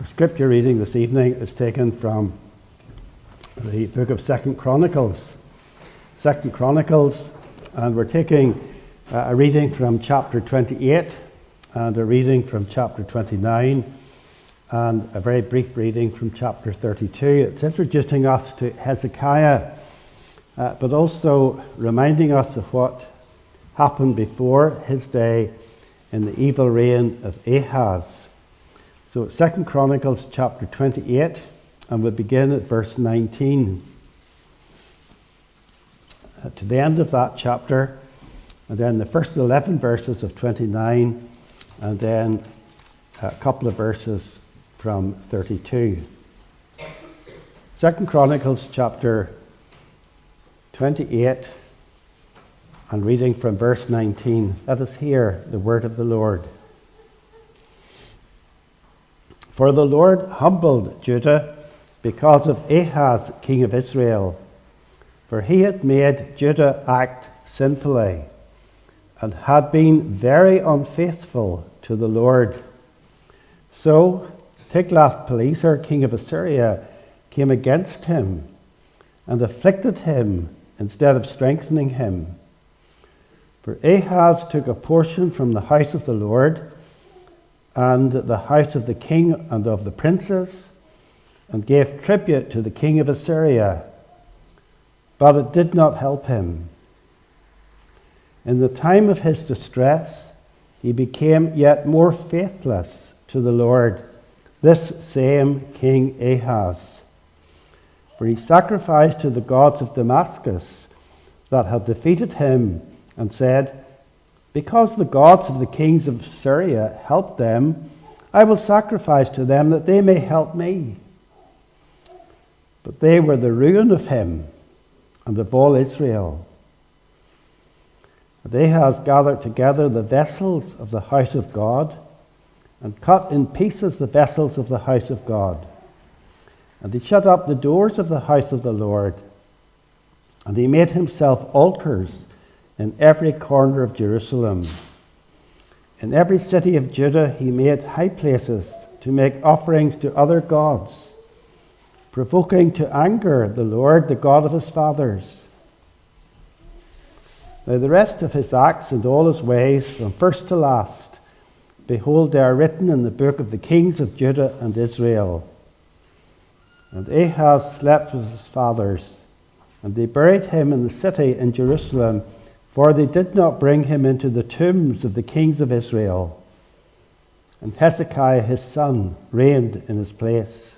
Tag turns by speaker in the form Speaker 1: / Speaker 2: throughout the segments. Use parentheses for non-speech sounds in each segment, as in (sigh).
Speaker 1: Our scripture reading this evening is taken from the book of Second Chronicles. Second Chronicles, and we're taking uh, a reading from chapter 28 and a reading from chapter 29 and a very brief reading from chapter 32. It's introducing us to Hezekiah, uh, but also reminding us of what happened before his day in the evil reign of Ahaz. So, Second Chronicles chapter 28, and we'll begin at verse 19. Uh, to the end of that chapter, and then the first 11 verses of 29, and then a couple of verses from 32. Second Chronicles chapter 28, and reading from verse 19. Let us hear the word of the Lord. For the Lord humbled Judah because of Ahaz, king of Israel, for he had made Judah act sinfully and had been very unfaithful to the Lord. So Tiglath-Pileser, king of Assyria, came against him and afflicted him instead of strengthening him. For Ahaz took a portion from the house of the Lord and the house of the king and of the princes, and gave tribute to the king of Assyria. But it did not help him. In the time of his distress, he became yet more faithless to the Lord, this same King Ahaz. For he sacrificed to the gods of Damascus that had defeated him, and said, because the gods of the kings of Syria helped them, I will sacrifice to them that they may help me. But they were the ruin of him and of all Israel. They has gathered together the vessels of the house of God and cut in pieces the vessels of the house of God. And he shut up the doors of the house of the Lord. And he made himself altars in every corner of Jerusalem. In every city of Judah, he made high places to make offerings to other gods, provoking to anger the Lord, the God of his fathers. Now, the rest of his acts and all his ways, from first to last, behold, they are written in the book of the kings of Judah and Israel. And Ahaz slept with his fathers, and they buried him in the city in Jerusalem for they did not bring him into the tombs of the kings of Israel. And Hezekiah his son reigned in his place.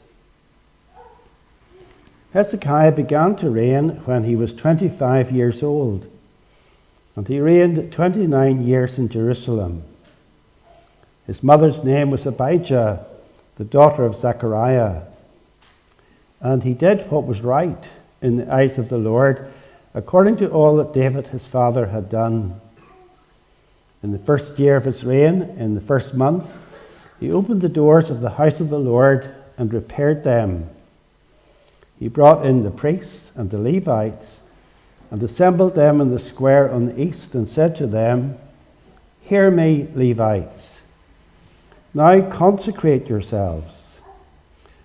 Speaker 1: Hezekiah began to reign when he was 25 years old, and he reigned 29 years in Jerusalem. His mother's name was Abijah, the daughter of Zechariah. And he did what was right in the eyes of the Lord according to all that David his father had done. In the first year of his reign, in the first month, he opened the doors of the house of the Lord and repaired them. He brought in the priests and the Levites and assembled them in the square on the east and said to them, Hear me, Levites. Now consecrate yourselves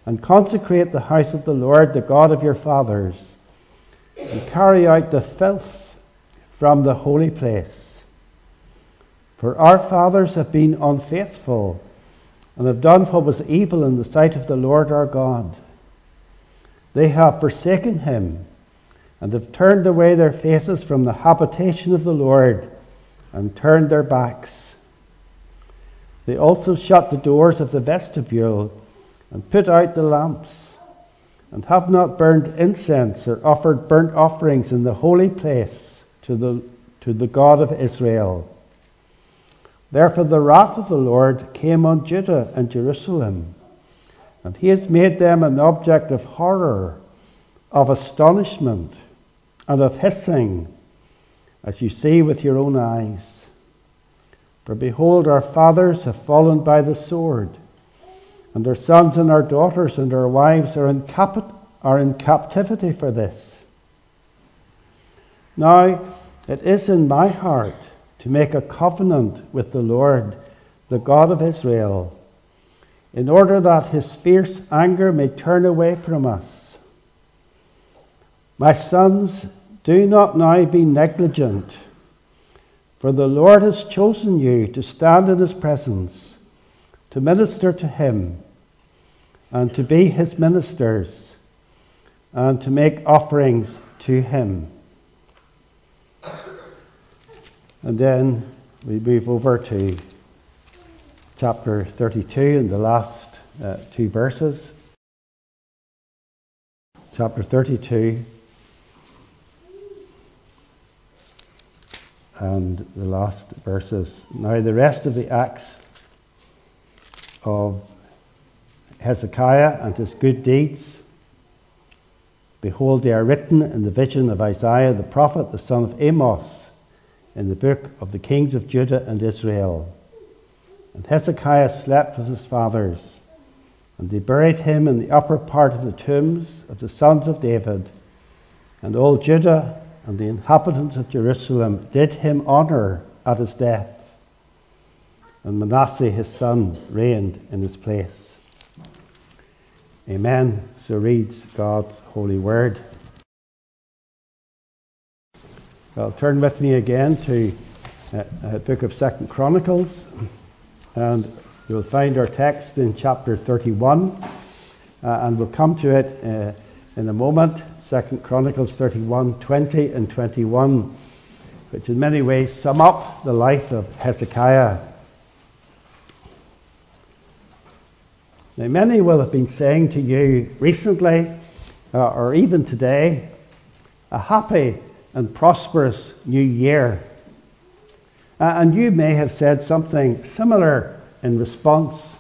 Speaker 1: and consecrate the house of the Lord, the God of your fathers and carry out the filth from the holy place. For our fathers have been unfaithful and have done what was evil in the sight of the Lord our God. They have forsaken him and have turned away their faces from the habitation of the Lord and turned their backs. They also shut the doors of the vestibule and put out the lamps and have not burned incense or offered burnt offerings in the holy place to the, to the God of Israel. Therefore, the wrath of the Lord came on Judah and Jerusalem, and he has made them an object of horror, of astonishment, and of hissing, as you see with your own eyes. For behold, our fathers have fallen by the sword and our sons and our daughters and our wives are in, cap- are in captivity for this. Now, it is in my heart to make a covenant with the Lord, the God of Israel, in order that his fierce anger may turn away from us. My sons, do not now be negligent, for the Lord has chosen you to stand in his presence, to minister to him, and to be his ministers, and to make offerings to him. And then we move over to chapter 32 and the last uh, two verses. Chapter 32 and the last verses. Now, the rest of the acts of Hezekiah and his good deeds, behold, they are written in the vision of Isaiah the prophet, the son of Amos, in the book of the kings of Judah and Israel. And Hezekiah slept with his fathers, and they buried him in the upper part of the tombs of the sons of David. And all Judah and the inhabitants of Jerusalem did him honor at his death. And Manasseh his son reigned in his place. Amen. So reads God's holy word. Well, turn with me again to a, uh, a book of Second Chronicles. And we'll find our text in chapter 31, uh, and we'll come to it uh, in a moment. Second Chronicles 31, 20 and 21, which in many ways sum up the life of Hezekiah. Now, many will have been saying to you recently, uh, or even today, a happy and prosperous new year. Uh, and you may have said something similar in response.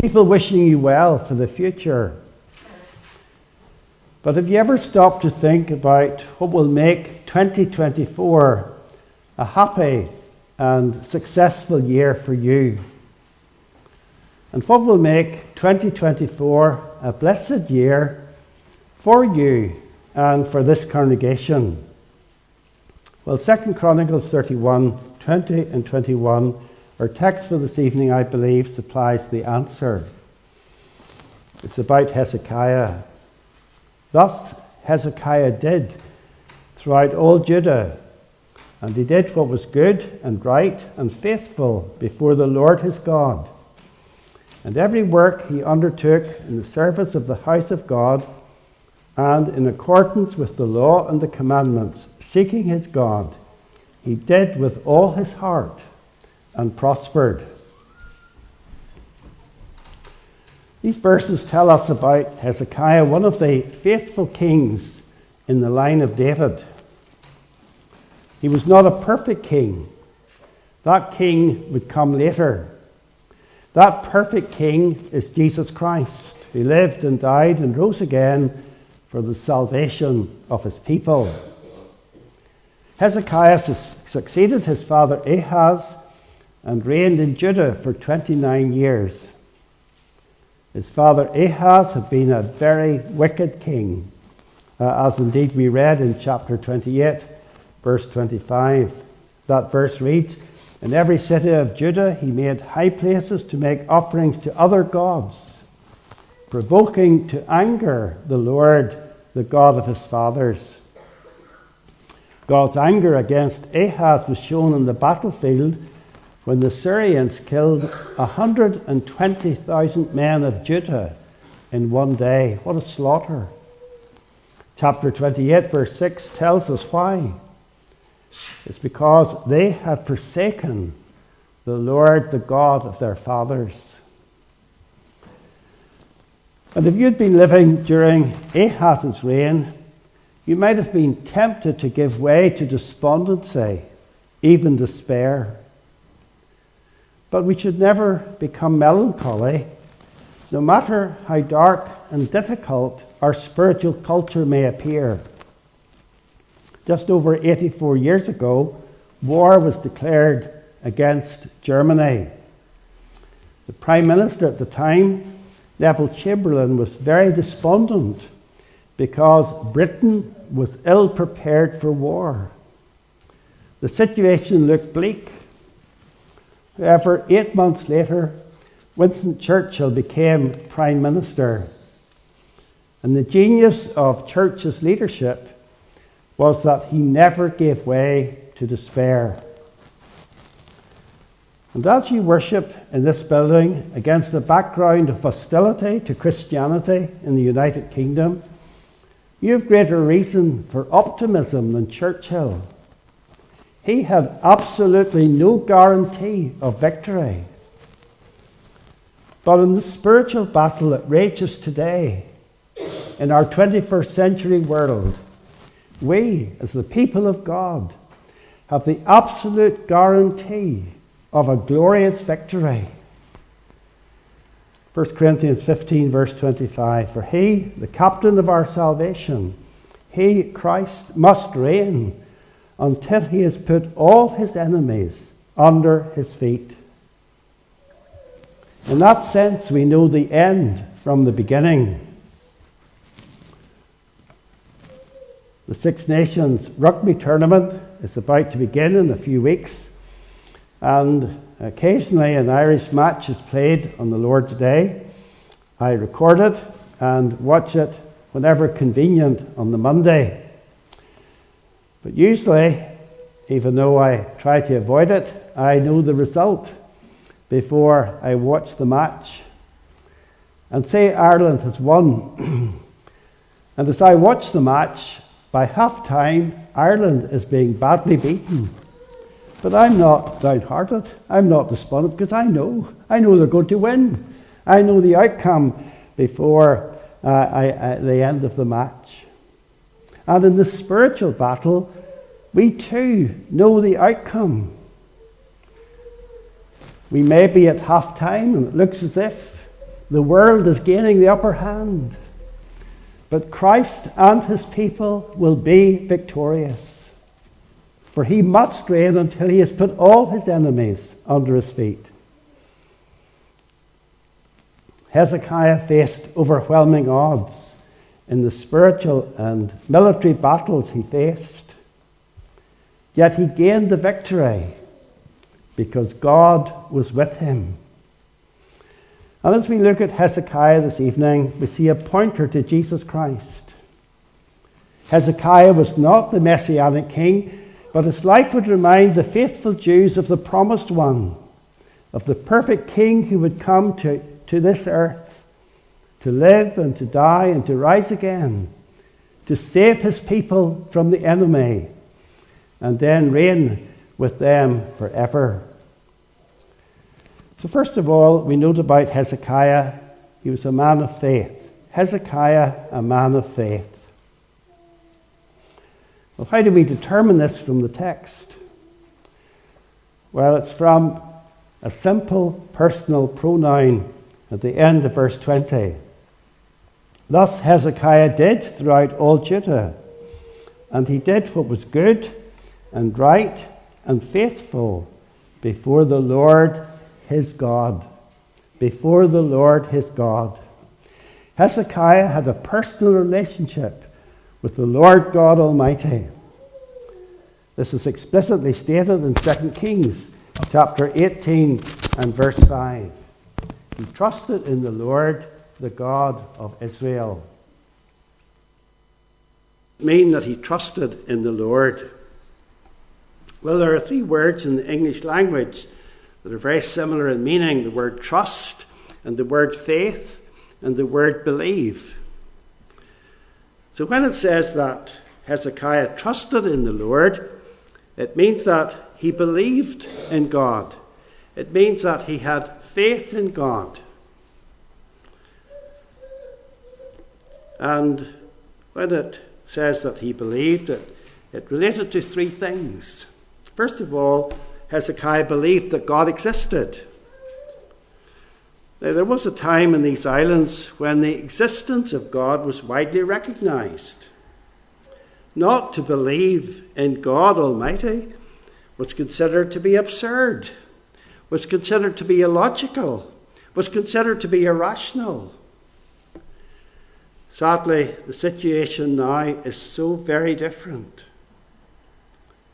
Speaker 1: People wishing you well for the future. But have you ever stopped to think about what will make 2024 a happy and successful year for you? And what will make 2024 a blessed year for you and for this congregation? Well, 2 Chronicles 31 20 and 21, our text for this evening, I believe, supplies the answer. It's about Hezekiah. Thus, Hezekiah did throughout all Judah, and he did what was good and right and faithful before the Lord his God. And every work he undertook in the service of the house of God and in accordance with the law and the commandments, seeking his God, he did with all his heart and prospered. These verses tell us about Hezekiah, one of the faithful kings in the line of David. He was not a perfect king. That king would come later. That perfect king is Jesus Christ, He lived and died and rose again for the salvation of his people. Hezekiah succeeded his father Ahaz and reigned in Judah for 29 years. His father Ahaz had been a very wicked king, uh, as indeed we read in chapter 28, verse 25. That verse reads In every city of Judah he made high places to make offerings to other gods provoking to anger the Lord, the God of his fathers. God's anger against Ahaz was shown in the battlefield when the Syrians killed 120,000 men of Judah in one day. What a slaughter! Chapter 28, verse 6 tells us why. It's because they have forsaken the Lord, the God of their fathers. And if you'd been living during Ahaz's reign, you might have been tempted to give way to despondency, even despair. But we should never become melancholy, no matter how dark and difficult our spiritual culture may appear. Just over 84 years ago, war was declared against Germany. The Prime Minister at the time Neville Chamberlain was very despondent because Britain was ill prepared for war. The situation looked bleak. However, eight months later, Winston Churchill became Prime Minister. And the genius of Churchill's leadership was that he never gave way to despair. And as you worship in this building against the background of hostility to Christianity in the United Kingdom, you have greater reason for optimism than Churchill. He had absolutely no guarantee of victory. But in the spiritual battle that rages today, in our 21st century world, we, as the people of God, have the absolute guarantee of a glorious victory. 1 Corinthians 15, verse 25 For he, the captain of our salvation, he, Christ, must reign until he has put all his enemies under his feet. In that sense, we know the end from the beginning. The Six Nations rugby tournament is about to begin in a few weeks, and occasionally an Irish match is played on the Lord's Day. I record it and watch it whenever convenient on the Monday. But usually, even though I try to avoid it, I know the result before I watch the match. And say Ireland has won. (clears throat) and as I watch the match, by half time, Ireland is being badly beaten. But I'm not downhearted. I'm not despondent because I know. I know they're going to win. I know the outcome before uh, I, uh, the end of the match. And in the spiritual battle, we too know the outcome. We may be at half time and it looks as if the world is gaining the upper hand. But Christ and his people will be victorious. For he must reign until he has put all his enemies under his feet. Hezekiah faced overwhelming odds in the spiritual and military battles he faced. Yet he gained the victory because God was with him. And as we look at Hezekiah this evening, we see a pointer to Jesus Christ. Hezekiah was not the messianic king, but his life would remind the faithful Jews of the promised one, of the perfect king who would come to, to this earth to live and to die and to rise again, to save his people from the enemy, and then reign with them forever. So, first of all, we note about Hezekiah, he was a man of faith. Hezekiah, a man of faith. Well, how do we determine this from the text? Well, it's from a simple personal pronoun at the end of verse 20. Thus Hezekiah did throughout all Judah, and he did what was good and right and faithful before the Lord his God, before the Lord his God. Hezekiah had a personal relationship with the Lord God Almighty. This is explicitly stated in 2 Kings chapter 18 and verse 5. He trusted in the Lord, the God of Israel. Mean that he trusted in the Lord. Well, there are three words in the English language that are very similar in meaning the word trust and the word faith and the word believe. So when it says that Hezekiah trusted in the Lord, it means that he believed in God. It means that he had faith in God. And when it says that he believed, it, it related to three things. First of all, Hezekiah believed that God existed. Now, there was a time in these islands when the existence of God was widely recognized. Not to believe in God Almighty was considered to be absurd, was considered to be illogical, was considered to be irrational. Sadly, the situation now is so very different.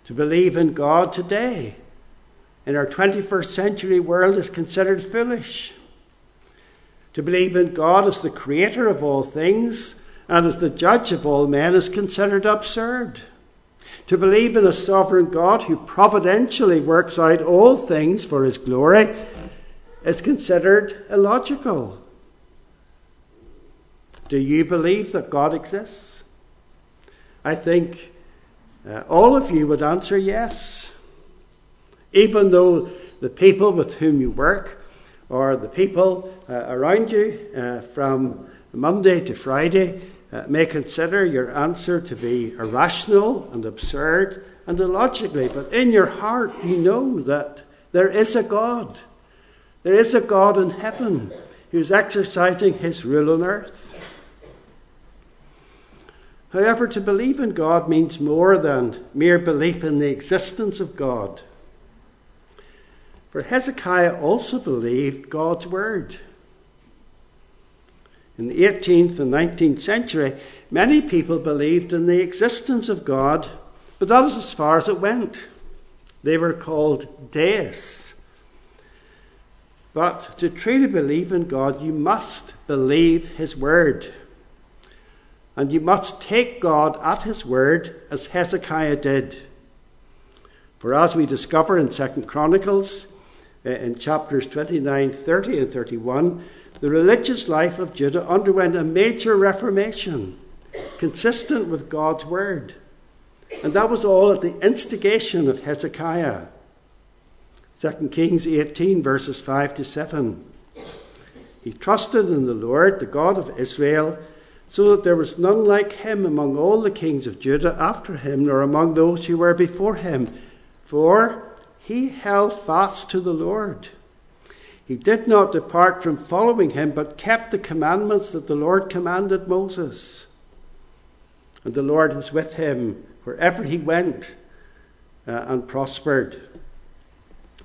Speaker 1: To believe in God today in our 21st century world is considered foolish. To believe in God as the creator of all things and as the judge of all men is considered absurd. To believe in a sovereign God who providentially works out all things for his glory is considered illogical. Do you believe that God exists? I think uh, all of you would answer yes. Even though the people with whom you work or the people uh, around you uh, from Monday to Friday uh, may consider your answer to be irrational and absurd and illogically, but in your heart you know that there is a God. There is a God in heaven who's exercising his rule on earth. However, to believe in God means more than mere belief in the existence of God. For Hezekiah also believed God's word. In the 18th and 19th century, many people believed in the existence of God, but that is as far as it went. They were called deists. But to truly believe in God, you must believe His word. And you must take God at His word, as Hezekiah did. For as we discover in Second Chronicles, Uh, in chapters 29, 30, and 31, the religious life of Judah underwent a major reformation consistent with God's word. And that was all at the instigation of Hezekiah. 2 Kings 18, verses 5 to 7. He trusted in the Lord, the God of Israel, so that there was none like him among all the kings of Judah after him, nor among those who were before him. For he held fast to the Lord. He did not depart from following him, but kept the commandments that the Lord commanded Moses. And the Lord was with him wherever he went uh, and prospered.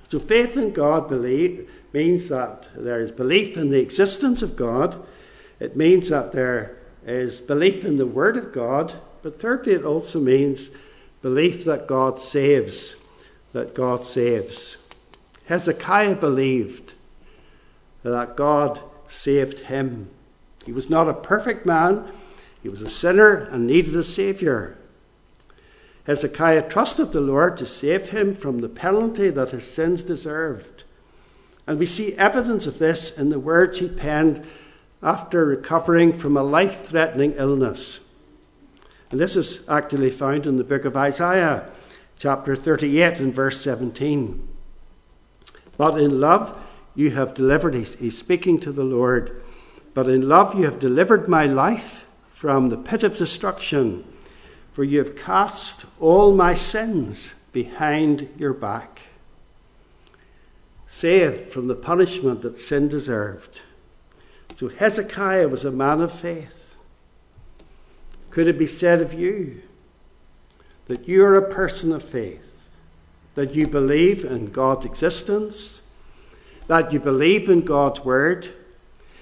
Speaker 1: So faith in God believe, means that there is belief in the existence of God. It means that there is belief in the Word of God. But thirdly, it also means belief that God saves that God saves. Hezekiah believed that God saved him. He was not a perfect man, he was a sinner and needed a Saviour. Hezekiah trusted the Lord to save him from the penalty that his sins deserved. And we see evidence of this in the words he penned after recovering from a life threatening illness. And this is actually found in the book of Isaiah, chapter 38 and verse 17. But in love you have delivered, he's speaking to the Lord, but in love you have delivered my life from the pit of destruction, for you have cast all my sins behind your back. Saved from the punishment that sin deserved. So Hezekiah was a man of faith. Could it be said of you? That you are a person of faith, that you believe in God's existence, that you believe in God's word,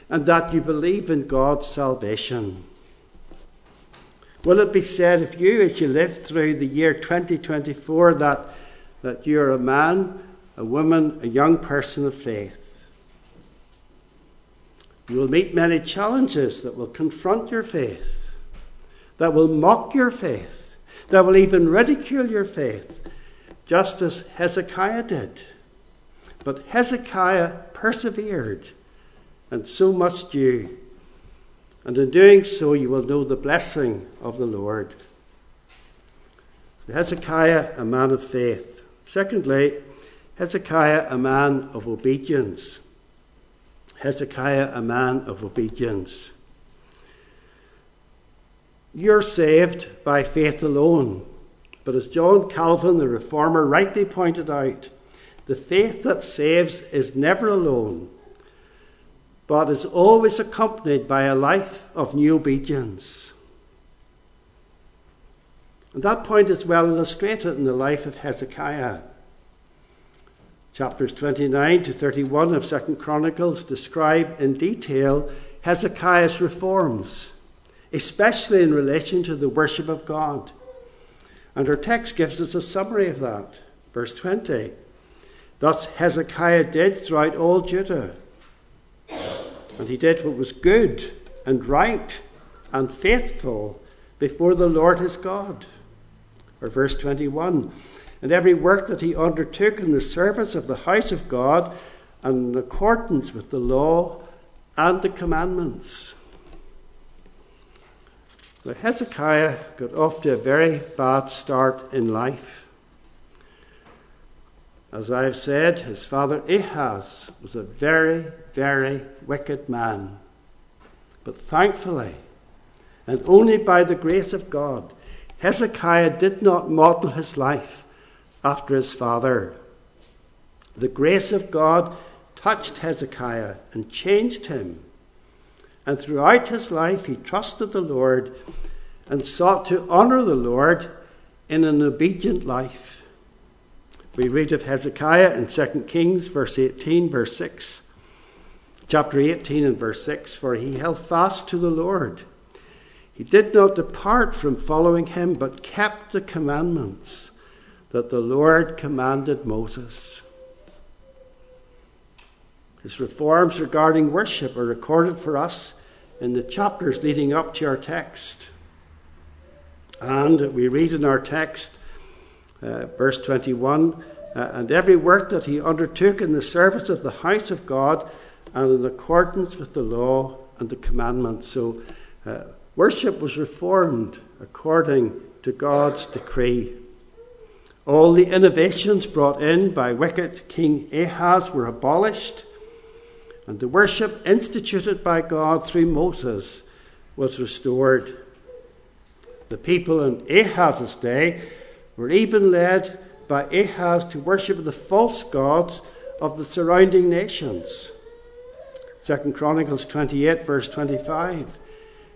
Speaker 1: and that you believe in God's salvation. Will it be said of you as you live through the year 2024 that, that you're a man, a woman, a young person of faith? You will meet many challenges that will confront your faith, that will mock your faith that will even ridicule your faith, just as Hezekiah did. But Hezekiah persevered, and so must you. And in doing so, you will know the blessing of the Lord. Hezekiah, a man of faith. Secondly, Hezekiah, a man of obedience. Hezekiah, a man of obedience. You're saved by faith alone. But as John Calvin, the reformer, rightly pointed out, the faith that saves is never alone, but is always accompanied by a life of new obedience. And that point is well illustrated in the life of Hezekiah. Chapters 29 to 31 of 2nd Chronicles describe in detail Hezekiah's reforms especially in relation to the worship of God. And our text gives us a summary of that. Verse 20. Thus Hezekiah did throughout all Judah.
Speaker 2: And he did what was good and right and faithful before the Lord his God. Or verse 21 And every work that he undertook in the service of the house of God and in accordance with the law and the commandments. Now, Hezekiah got off to a very bad start in life. As I have said, his father Ahaz was a very, very wicked man. But thankfully, and only by the grace of God, Hezekiah did not model his life after his father. The grace of God touched Hezekiah and changed him. And throughout his life, he trusted the Lord and sought to honour the Lord in an obedient life. We read of Hezekiah in 2 Kings, verse 18, verse 6. Chapter 18 and verse 6 For he held fast to the Lord. He did not depart from following him, but kept the commandments that the Lord commanded Moses. His reforms regarding worship are recorded for us in the chapters leading up to our text. And we read in our text, uh, verse 21 uh, And every work that he undertook in the service of the house of God and in accordance with the law and the commandments. So, uh, worship was reformed according to God's decree. All the innovations brought in by wicked King Ahaz were abolished and the worship instituted by God through Moses was restored. The people in Ahaz's day were even led by Ahaz to worship the false gods of the surrounding nations. 2 Chronicles 28, verse 25.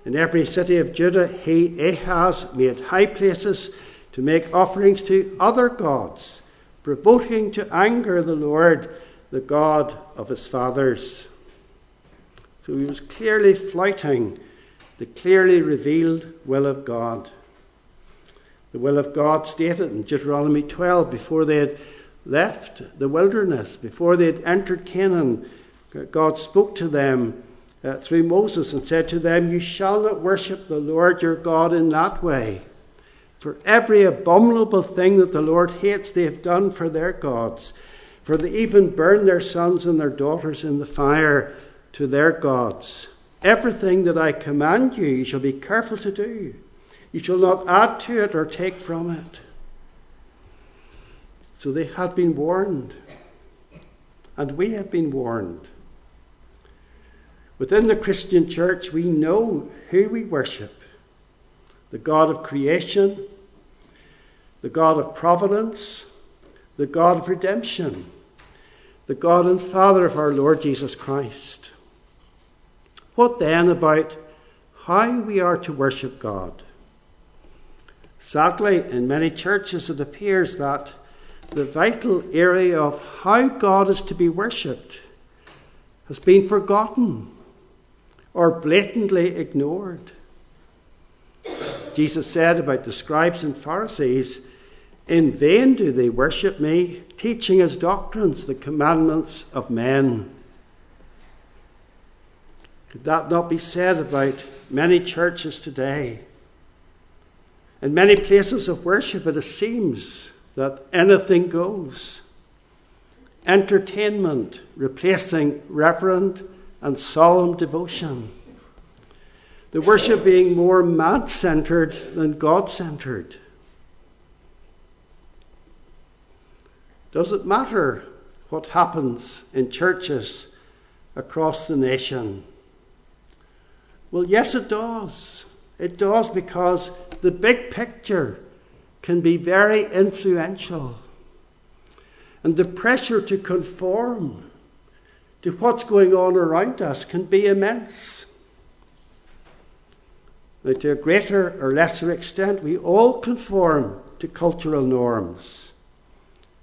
Speaker 2: In every city of Judah, he, Ahaz, made high places to make offerings to other gods, provoking to anger the Lord the God of his fathers. So he was clearly flouting the clearly revealed will of God. The will of God stated in Deuteronomy 12 before they had left the wilderness, before they had entered Canaan, God spoke to them uh, through Moses and said to them, You shall not worship the Lord your God in that way. For every abominable thing that the Lord hates, they have done for their gods. For they even burn their sons and their daughters in the fire to their gods. Everything that I command you, you shall be careful to do. You shall not add to it or take from it. So they had been warned. And we have been warned. Within the Christian church, we know who we worship the God of creation, the God of providence, the God of redemption, the God and Father of our Lord Jesus Christ. What then about how we are to worship God? Sadly, in many churches, it appears that the vital area of how God is to be worshipped has been forgotten or blatantly ignored. Jesus said about the scribes and Pharisees, In vain do they worship me, teaching as doctrines the commandments of men. Could that not be said about many churches today? In many places of worship, it seems that anything goes. Entertainment replacing reverent and solemn devotion. The worship being more man centered than God centered. Does it matter what happens in churches across the nation? Well, yes, it does. It does because the big picture can be very influential. And the pressure to conform to what's going on around us can be immense. Now, to a greater or lesser extent, we all conform to cultural norms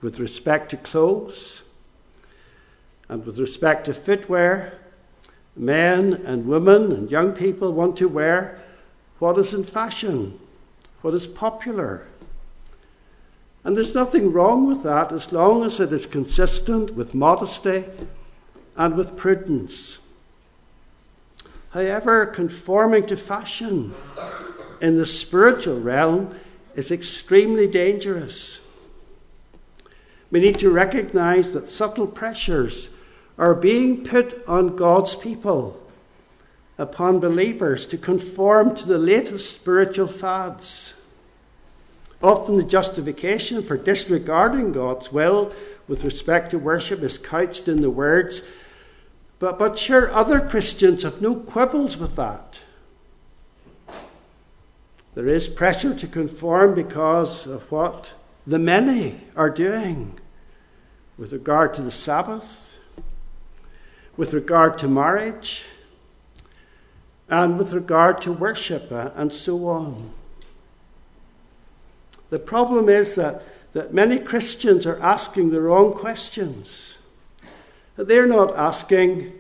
Speaker 2: with respect to clothes and with respect to footwear Men and women and young people want to wear what is in fashion, what is popular. And there's nothing wrong with that as long as it is consistent with modesty and with prudence. However, conforming to fashion in the spiritual realm is extremely dangerous. We need to recognize that subtle pressures are being put on God's people, upon believers, to conform to the latest spiritual fads. Often the justification for disregarding God's will with respect to worship is couched in the words, but, but sure, other Christians have no quibbles with that. There is pressure to conform because of what the many are doing with regard to the Sabbath, with regard to marriage, and with regard to worship, and so on. The problem is that, that many Christians are asking the wrong questions. They're not asking,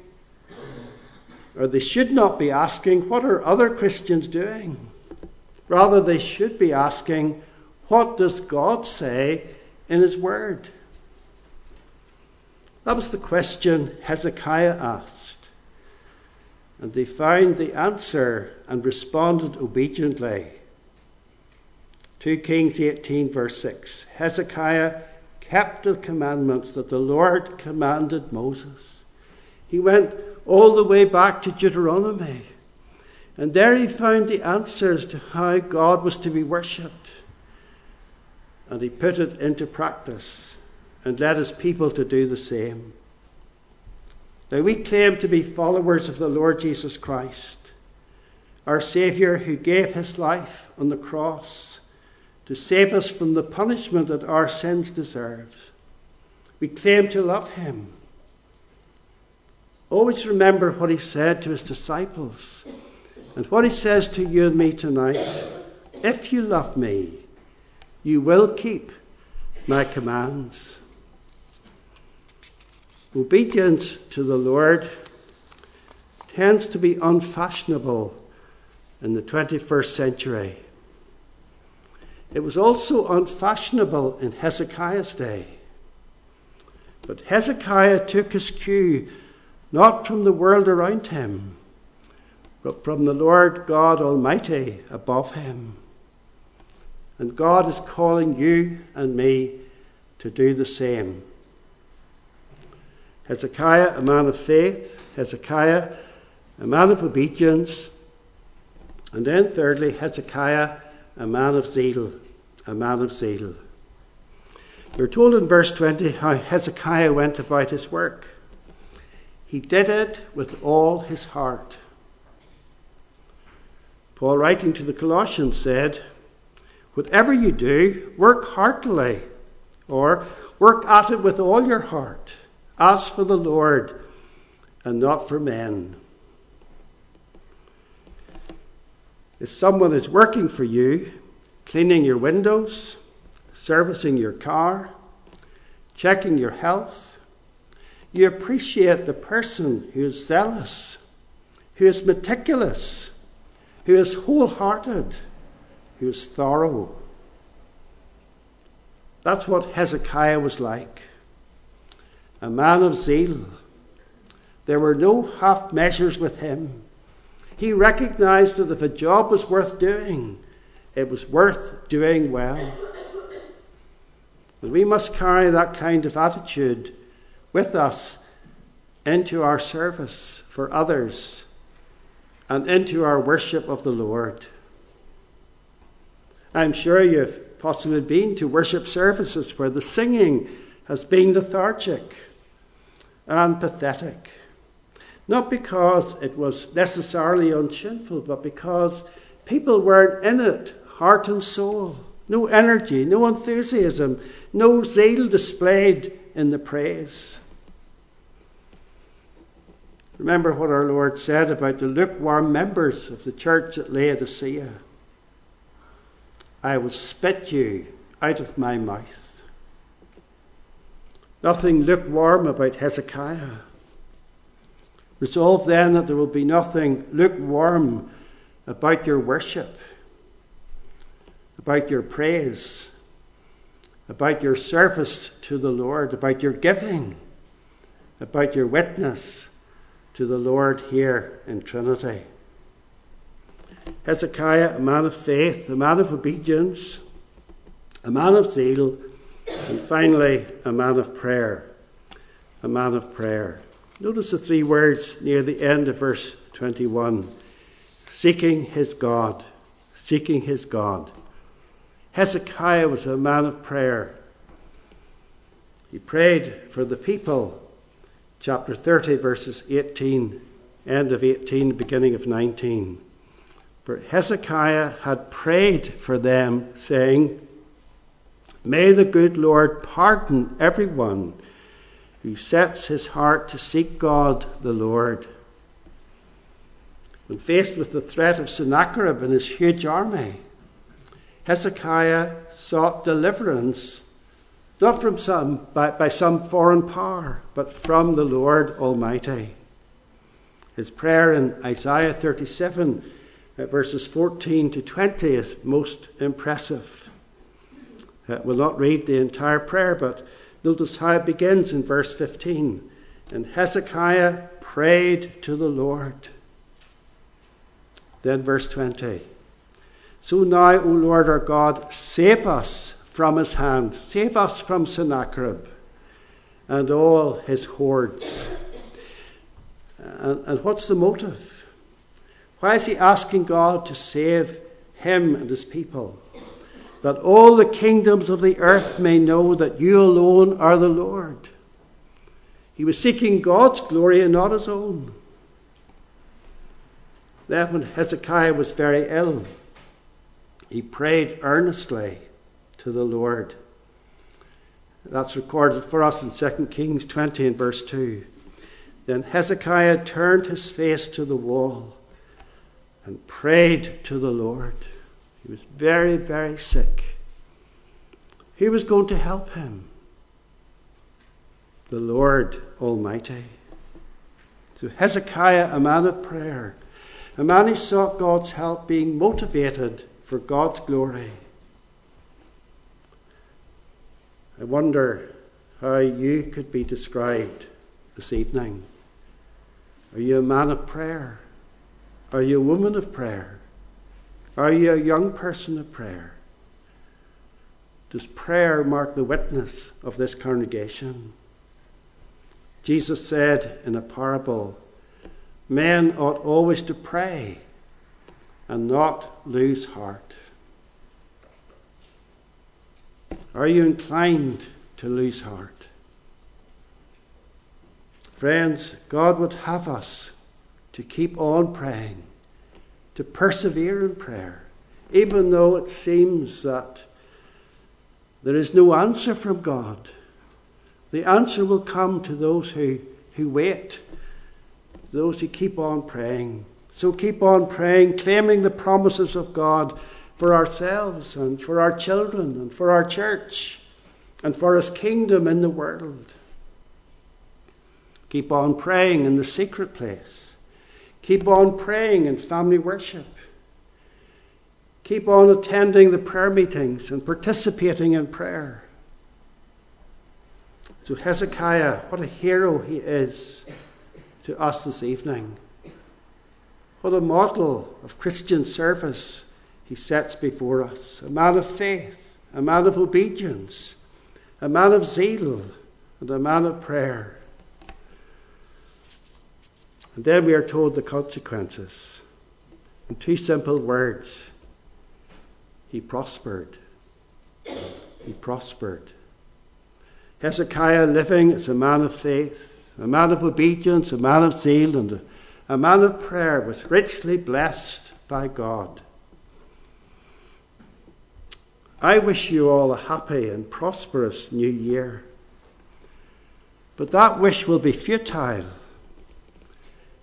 Speaker 2: or they should not be asking, what are other Christians doing? Rather, they should be asking, what does God say in His Word? That was the question Hezekiah asked. And they found the answer and responded obediently. 2 Kings 18, verse 6. Hezekiah kept the commandments that the Lord commanded Moses. He went all the way back to Deuteronomy. And there he found the answers to how God was to be worshipped. And he put it into practice and led his people to do the same. Now we claim to be followers of the Lord Jesus Christ, our Saviour who gave his life on the cross to save us from the punishment that our sins deserve. We claim to love him. Always remember what he said to his disciples and what he says to you and me tonight if you love me, you will keep my commands. Obedience to the Lord tends to be unfashionable in the 21st century. It was also unfashionable in Hezekiah's day. But Hezekiah took his cue not from the world around him but from the Lord God Almighty above him. And God is calling you and me to do the same. Hezekiah, a man of faith, Hezekiah, a man of obedience, and then thirdly, Hezekiah, a man of zeal, a man of zeal. We're told in verse 20 how Hezekiah went about his work. He did it with all his heart. Paul, writing to the Colossians, said, Whatever you do, work heartily, or work at it with all your heart, as for the Lord and not for men. If someone is working for you, cleaning your windows, servicing your car, checking your health, you appreciate the person who is zealous, who is meticulous, who is wholehearted, who is thorough. That's what Hezekiah was like a man of zeal. There were no half measures with him. He recognized that if a job was worth doing, it was worth doing well. And we must carry that kind of attitude with us into our service for others and into our worship of the Lord. I'm sure you've possibly been to worship services where the singing has been lethargic and pathetic. Not because it was necessarily unsinful, but because people weren't in it, heart and soul. No energy, no enthusiasm, no zeal displayed in the praise. Remember what our Lord said about the lukewarm members of the church at Laodicea I will spit you out of my mouth. Nothing lukewarm about Hezekiah. Resolve then that there will be nothing lukewarm about your worship, about your praise, about your service to the Lord, about your giving, about your witness to the Lord here in Trinity. Hezekiah, a man of faith, a man of obedience, a man of zeal, and finally, a man of prayer. A man of prayer. Notice the three words near the end of verse 21 seeking his God. Seeking his God. Hezekiah was a man of prayer. He prayed for the people. Chapter 30, verses 18, end of 18, beginning of 19. For Hezekiah had prayed for them, saying, May the good Lord pardon everyone who sets his heart to seek God the Lord. When faced with the threat of Sennacherib and his huge army, Hezekiah sought deliverance not from some by, by some foreign power, but from the Lord Almighty. His prayer in Isaiah 37, uh, verses 14 to 20, is most impressive. Uh, we'll not read the entire prayer, but notice how it begins in verse 15. And Hezekiah prayed to the Lord. Then verse 20. So now, O Lord our God, save us from his hand, save us from Sennacherib and all his hordes. And, and what's the motive? Why is he asking God to save him and his people? That all the kingdoms of the earth may know that you alone are the Lord. He was seeking God's glory and not his own. Then, when Hezekiah was very ill, he prayed earnestly to the Lord. That's recorded for us in 2 Kings 20 and verse 2. Then Hezekiah turned his face to the wall and prayed to the Lord. He was very, very sick. Who was going to help him? The Lord Almighty. So Hezekiah, a man of prayer, a man who sought God's help, being motivated for God's glory. I wonder how you could be described this evening. Are you a man of prayer? Are you a woman of prayer? Are you a young person of prayer? Does prayer mark the witness of this congregation? Jesus said in a parable Men ought always to pray and not lose heart. Are you inclined to lose heart? Friends, God would have us to keep on praying, to persevere in prayer, even though it seems that there is no answer from God. The answer will come to those who, who wait those who keep on praying. So keep on praying, claiming the promises of God for ourselves and for our children and for our church and for His kingdom in the world. Keep on praying in the secret place. Keep on praying in family worship. Keep on attending the prayer meetings and participating in prayer. So, Hezekiah, what a hero he is to us this evening. What a model of Christian service he sets before us. A man of faith, a man of obedience, a man of zeal, and a man of prayer. And then we are told the consequences. In two simple words He prospered. He prospered. Hezekiah, living as a man of faith, a man of obedience, a man of zeal, and a, man of prayer, was richly blessed by God. I wish you all a happy and prosperous new year. But that wish will be futile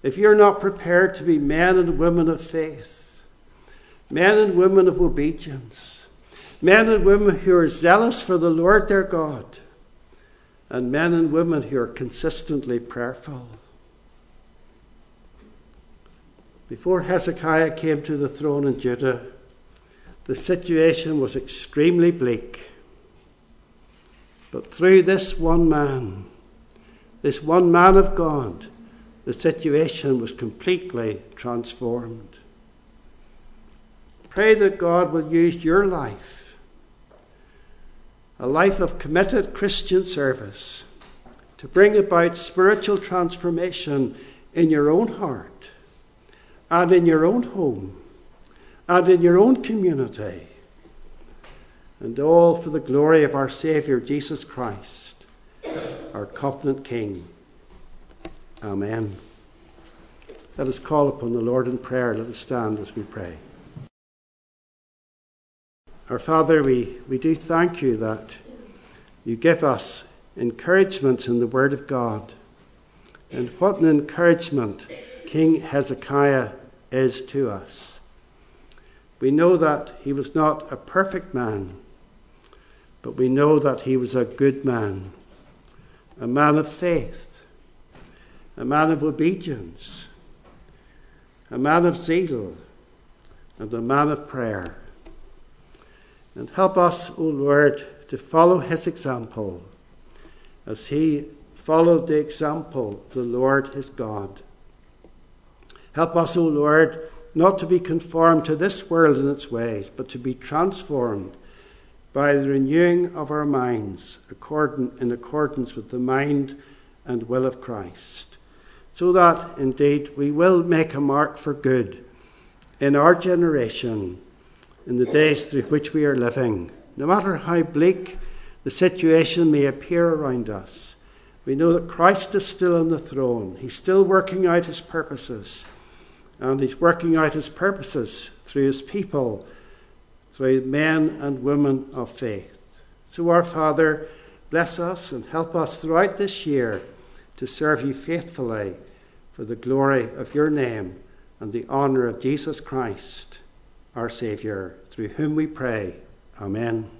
Speaker 2: if you're not prepared to be men and women of faith, men and women of obedience, men and women who are zealous for the Lord their God and men and women who are consistently prayerful. Before Hezekiah came to the throne in Judah, the situation was extremely bleak. But through this one man, this one man of God, the situation was completely transformed. Pray that God will use your life, a life of committed Christian service, to bring about spiritual transformation in your own heart and in your own home and in your own community, and all for the glory of our Saviour Jesus Christ, our covenant King. Amen. Let us call upon the Lord in prayer. Let us stand as we pray. Our Father, we, we do thank you that you give us encouragement in the Word of God. And what an encouragement King Hezekiah is to us. We know that he was not a perfect man, but we know that he was a good man, a man of faith, a man of obedience, a man of zeal, and a man of prayer. And help us, O Lord, to follow his example as he followed the example of the Lord his God. Help us, O Lord, not to be conformed to this world and its ways, but to be transformed by the renewing of our minds in accordance with the mind and will of Christ, so that indeed we will make a mark for good in our generation in the days through which we are living. No matter how bleak the situation may appear around us, we know that Christ is still on the throne. He's still working out his purposes. And he's working out his purposes through his people, through men and women of faith. So, our Father, bless us and help us throughout this year to serve you faithfully for the glory of your name and the honour of Jesus Christ our Saviour, through whom we pray. Amen.